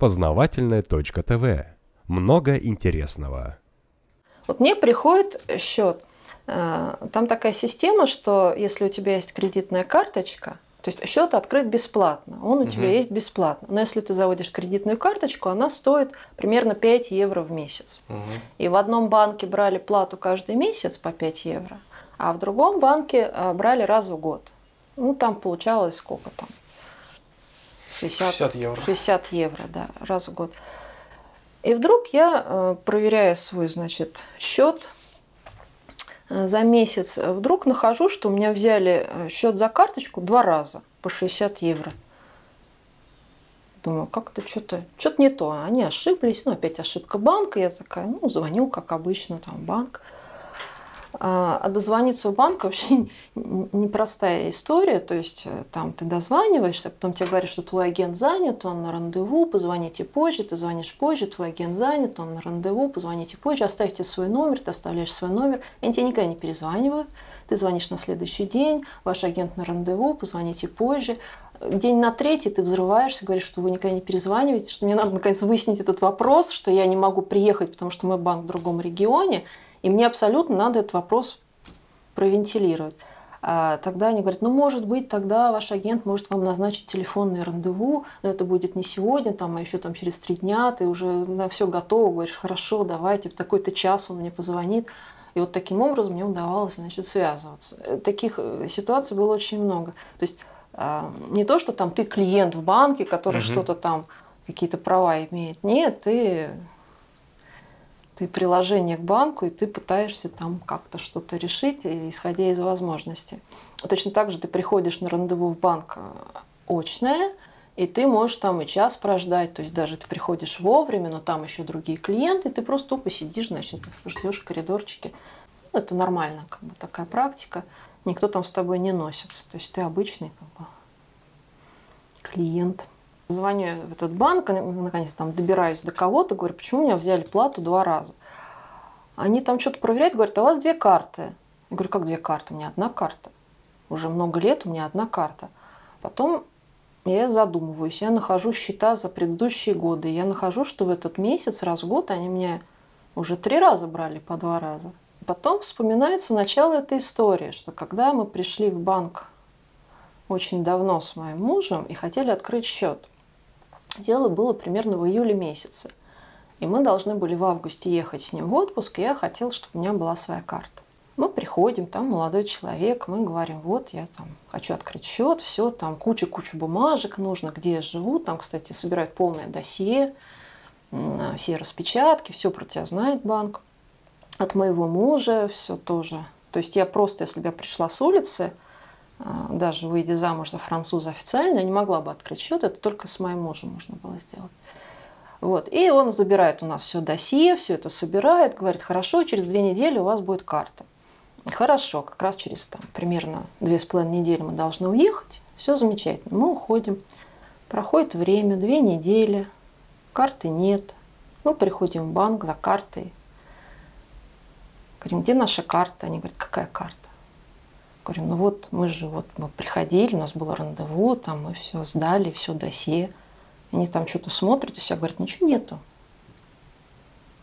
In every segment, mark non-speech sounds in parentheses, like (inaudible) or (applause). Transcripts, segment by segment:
Познавательная точка ТВ. Много интересного. Вот мне приходит счет. Э, там такая система, что если у тебя есть кредитная карточка, то есть счет открыт бесплатно, он у угу. тебя есть бесплатно. Но если ты заводишь кредитную карточку, она стоит примерно 5 евро в месяц. Угу. И в одном банке брали плату каждый месяц по 5 евро, а в другом банке э, брали раз в год. Ну, там получалось сколько там? 60, 60 евро. 60 евро, да, раз в год. И вдруг я, э, проверяя свой, значит, счет э, за месяц, вдруг нахожу, что у меня взяли э, счет за карточку два раза по 60 евро. Думаю, как-то что-то что-то не то. Они ошиблись, ну, опять ошибка банка. Я такая, ну, звоню, как обычно, там, банк. А, а дозвониться в банк вообще непростая история. То есть э, там ты дозваниваешься, а потом тебе говорят, что твой агент занят, он на рандеву, позвоните позже, ты звонишь позже, твой агент занят, он на рандеву, позвоните позже, оставьте свой номер, ты оставляешь свой номер. Они тебе никогда не перезванивают. Ты звонишь на следующий день, ваш агент на рандеву, позвоните позже. День на третий ты взрываешься, говоришь, что вы никогда не перезваниваете, что мне надо наконец выяснить этот вопрос, что я не могу приехать, потому что мой банк в другом регионе. И мне абсолютно надо этот вопрос провентилировать. А тогда они говорят, ну, может быть, тогда ваш агент может вам назначить телефонное рандеву, но это будет не сегодня, там, а еще там через три дня, ты уже на все готово, говоришь, хорошо, давайте, в такой-то час он мне позвонит. И вот таким образом мне удавалось, значит, связываться. Э, таких э, ситуаций было очень много. То есть а, не то, что там ты клиент в банке, который угу. что-то там, какие-то права имеет. Нет, ты ты приложение к банку, и ты пытаешься там как-то что-то решить, исходя из возможностей. Точно так же ты приходишь на рандеву в банк э, очное, и ты можешь там и час прождать, то есть даже ты приходишь вовремя, но там еще другие клиенты, и ты просто тупо сидишь, значит, ждешь в коридорчике. Ну, это нормально, как бы такая практика. Никто там с тобой не носится. То есть ты обычный как бы, клиент. Звоню в этот банк, наконец там добираюсь до кого-то, говорю, почему меня взяли плату два раза? Они там что-то проверяют, говорят, а у вас две карты. Я говорю, как две карты? У меня одна карта. Уже много лет у меня одна карта. Потом я задумываюсь, я нахожу счета за предыдущие годы. Я нахожу, что в этот месяц, раз в год, они меня уже три раза брали по два раза. Потом вспоминается начало этой истории, что когда мы пришли в банк очень давно с моим мужем и хотели открыть счет, Дело было примерно в июле месяце. И мы должны были в августе ехать с ним в отпуск, и я хотела, чтобы у меня была своя карта. Мы приходим, там молодой человек, мы говорим, вот я там хочу открыть счет, все, там куча-куча бумажек нужно, где я живу, там, кстати, собирают полное досье, все распечатки, все про тебя знает банк. От моего мужа все тоже. То есть я просто, если бы я пришла с улицы, а, даже выйдя замуж за француза официально, я не могла бы открыть счет, это только с моим мужем можно было сделать. Вот. И он забирает у нас все досье, все это собирает, говорит, хорошо, через две недели у вас будет карта. Хорошо, как раз через там, примерно две с половиной недели мы должны уехать. Все замечательно. Мы уходим. Проходит время, две недели, карты нет. Мы приходим в банк за картой. Говорим, где наша карта? Они говорят, какая карта? Говорю, ну вот мы же вот мы приходили, у нас было рандеву, там мы все сдали, все досье. Они там что-то смотрят и все говорят, ничего нету.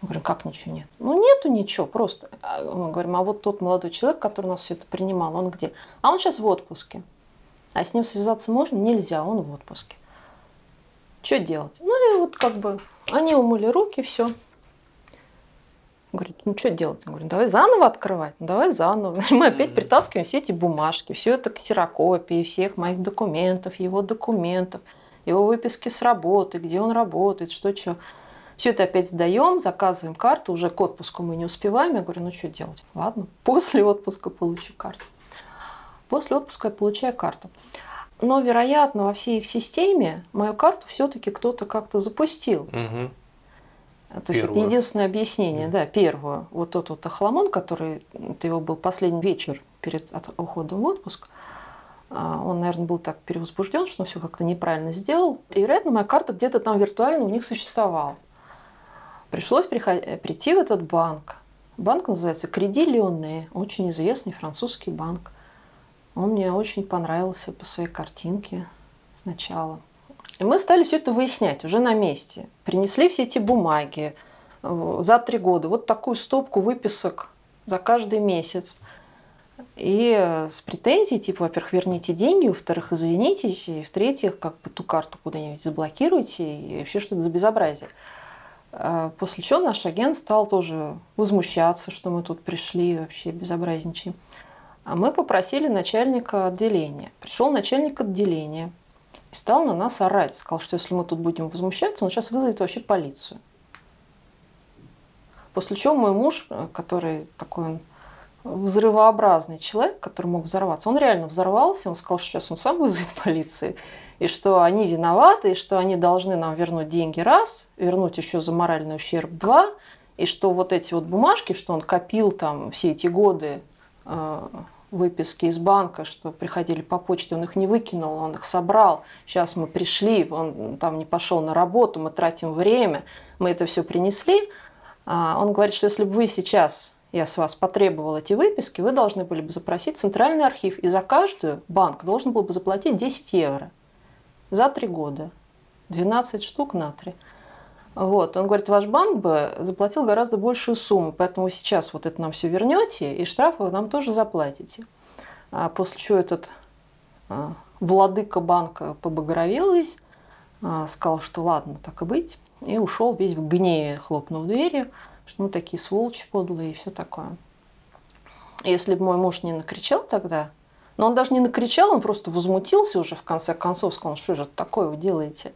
Мы говорим, как ничего нет? Ну нету ничего, просто. А мы говорим, а вот тот молодой человек, который у нас все это принимал, он где? А он сейчас в отпуске. А с ним связаться можно? Нельзя, он в отпуске. Что делать? Ну и вот как бы они умыли руки, все, Говорит, ну что делать? Я говорю, давай заново открывать. Ну, давай заново. (laughs) Мы опять притаскиваем все эти бумажки, все это ксерокопии всех моих документов, его документов, его выписки с работы, где он работает, что что. Все это опять сдаем, заказываем карту, уже к отпуску мы не успеваем. Я говорю, ну что делать? Ладно, (laughs) после отпуска получу карту. После отпуска я получаю карту. Но, вероятно, во всей их системе мою карту все-таки кто-то как-то запустил. Угу. То есть это единственное объяснение, да, первое. Вот тот вот охламон, который, это его был последний вечер перед уходом в отпуск, а, он, наверное, был так перевозбужден, что он все как-то неправильно сделал. И, вероятно, моя карта где-то там виртуально у них существовала. Пришлось прийти в этот банк. Банк называется Креди Леоне, очень известный французский банк. Он мне очень понравился по своей картинке сначала. И мы стали все это выяснять уже на месте. Принесли все эти бумаги э, за три года. Вот такую стопку выписок за каждый месяц. И э, с претензией, типа, во-первых, верните деньги, во-вторых, извинитесь, и в-третьих, как бы ту карту куда-нибудь заблокируйте, и вообще что это за безобразие. А после чего наш агент стал тоже возмущаться, что мы тут пришли вообще безобразничаем. А мы попросили начальника отделения. Пришел начальник отделения и стал на нас орать. Сказал, что если мы тут будем возмущаться, он сейчас вызовет вообще полицию. После чего мой муж, который такой взрывообразный человек, который мог взорваться, он реально взорвался, он сказал, что сейчас он сам вызовет (laughs) полицию и что они виноваты, и что они должны нам вернуть деньги раз, вернуть еще за моральный ущерб два, и что вот эти вот бумажки, что он копил там все эти годы э, выписки из банка, что приходили по почте, он их не выкинул, он их собрал. Сейчас мы пришли, он там не пошел на работу, мы тратим время, мы это все принесли. А он говорит, что если бы вы сейчас я с вас потребовал эти выписки, вы должны были бы запросить центральный архив, и за каждую банк должен был бы заплатить 10 евро за три года. 12 штук на три. Вот. Он говорит, ваш банк бы заплатил гораздо большую сумму, поэтому сейчас вот это нам все вернете, и штрафы вы нам тоже заплатите. А после чего этот а, владыка банка побагровел весь, а, сказал, что ладно, так и быть, и ушел весь в гневе, хлопнув дверью, что мы такие сволочи подлые и все такое. Если бы мой муж не накричал тогда, но он даже не накричал, он просто возмутился уже в конце концов, сказал, что же такое вы делаете.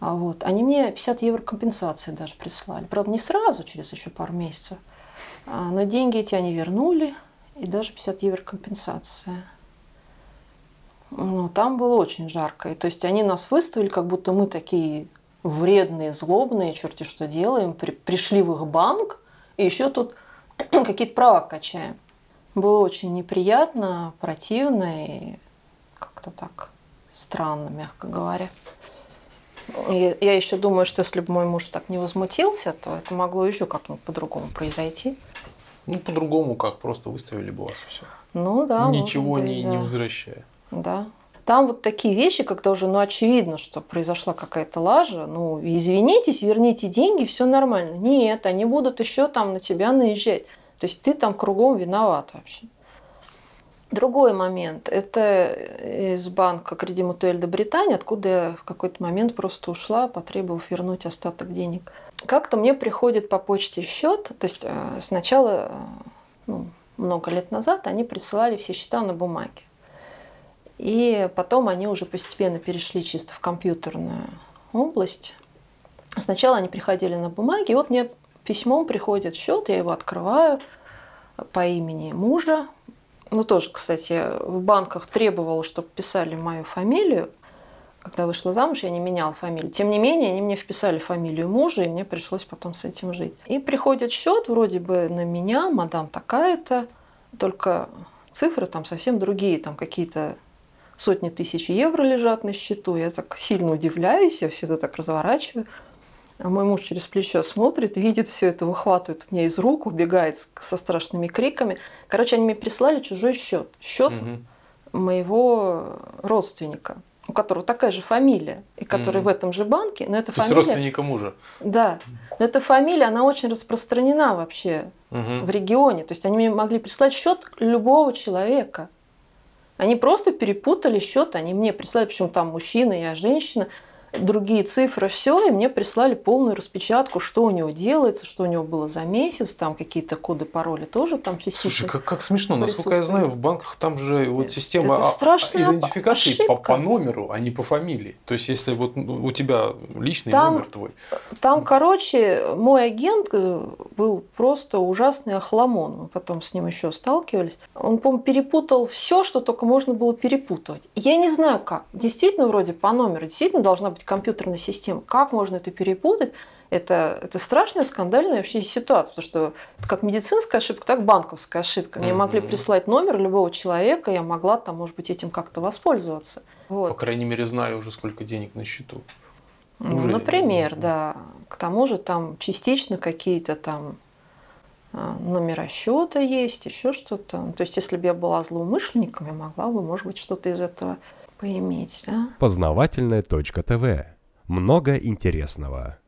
А вот. Они мне 50 евро компенсации даже прислали. Правда, не сразу, через еще пару месяцев. А, но деньги эти они вернули, и даже 50 евро компенсация. Ну, там было очень жарко. И, то есть они нас выставили, как будто мы такие вредные, злобные, черти что делаем, при, пришли в их банк, и еще тут (clears throat) какие-то права качаем. Было очень неприятно, противно и как-то так странно, мягко говоря. Я еще думаю, что если бы мой муж так не возмутился, то это могло еще как-нибудь по-другому произойти. Ну, по-другому как, просто выставили бы вас все. Ну да. Ничего быть, не, да. не возвращая. Да. Там вот такие вещи, когда уже, ну, очевидно, что произошла какая-то лажа, ну, извинитесь, верните деньги, все нормально. Нет, они будут еще там на тебя наезжать. То есть ты там кругом виноват вообще. Другой момент. Это из банка Креди Мутуэль де Британия, откуда я в какой-то момент просто ушла, потребовав вернуть остаток денег. Как-то мне приходит по почте счет, то есть э, сначала, э, ну, много лет назад, они присылали все счета на бумаге. И потом они уже постепенно перешли чисто в компьютерную область. Сначала они приходили на бумаге, и вот мне письмом приходит счет, я его открываю по имени мужа, ну тоже, кстати, в банках требовало, чтобы писали мою фамилию. Когда вышла замуж, я не меняла фамилию. Тем не менее, они мне вписали фамилию мужа, и мне пришлось потом с этим жить. И приходит счет вроде бы на меня, мадам такая-то, только цифры там совсем другие, там какие-то сотни тысяч евро лежат на счету. Я так сильно удивляюсь, я все это так разворачиваю. А мой муж через плечо смотрит, видит все это, выхватывает меня из рук, убегает со страшными криками. Короче, они мне прислали чужой счет. Счет угу. моего родственника, у которого такая же фамилия, и который угу. в этом же банке. Но это То фамилия... есть родственника мужа. Да. Но эта фамилия, она очень распространена вообще угу. в регионе. То есть они мне могли прислать счет любого человека. Они просто перепутали счет, они мне прислали, причем там мужчина, я женщина другие цифры, все, и мне прислали полную распечатку, что у него делается, что у него было за месяц, там какие-то коды, пароли тоже там частично. Слушай, как, как смешно, насколько я знаю, в банках там же вот система это а- страшная идентификации по, ошибка. по номеру, а не по фамилии. То есть, если вот у тебя личный Там- номер твой, Там, короче, мой агент э, был просто ужасный охламон. Мы потом с ним еще сталкивались. Он, по перепутал все, что только можно было перепутывать. Я не знаю как. Действительно, вроде по номеру, действительно должна быть компьютерная система. Как можно это перепутать? Это, это страшная скандальная вообще ситуация, потому что это как медицинская ошибка, так банковская ошибка. Мне могли прислать номер любого человека, я могла там, может быть, этим как-то воспользоваться. Вот. по крайней мере, знаю уже, сколько денег на счету. Ну, Уже- например, да. К тому же там частично какие-то там а, номера счета есть, еще что-то. То есть, если бы я была злоумышленником, я могла бы, может быть, что-то из этого поиметь, да? Познавательная точка ТВ. Много интересного.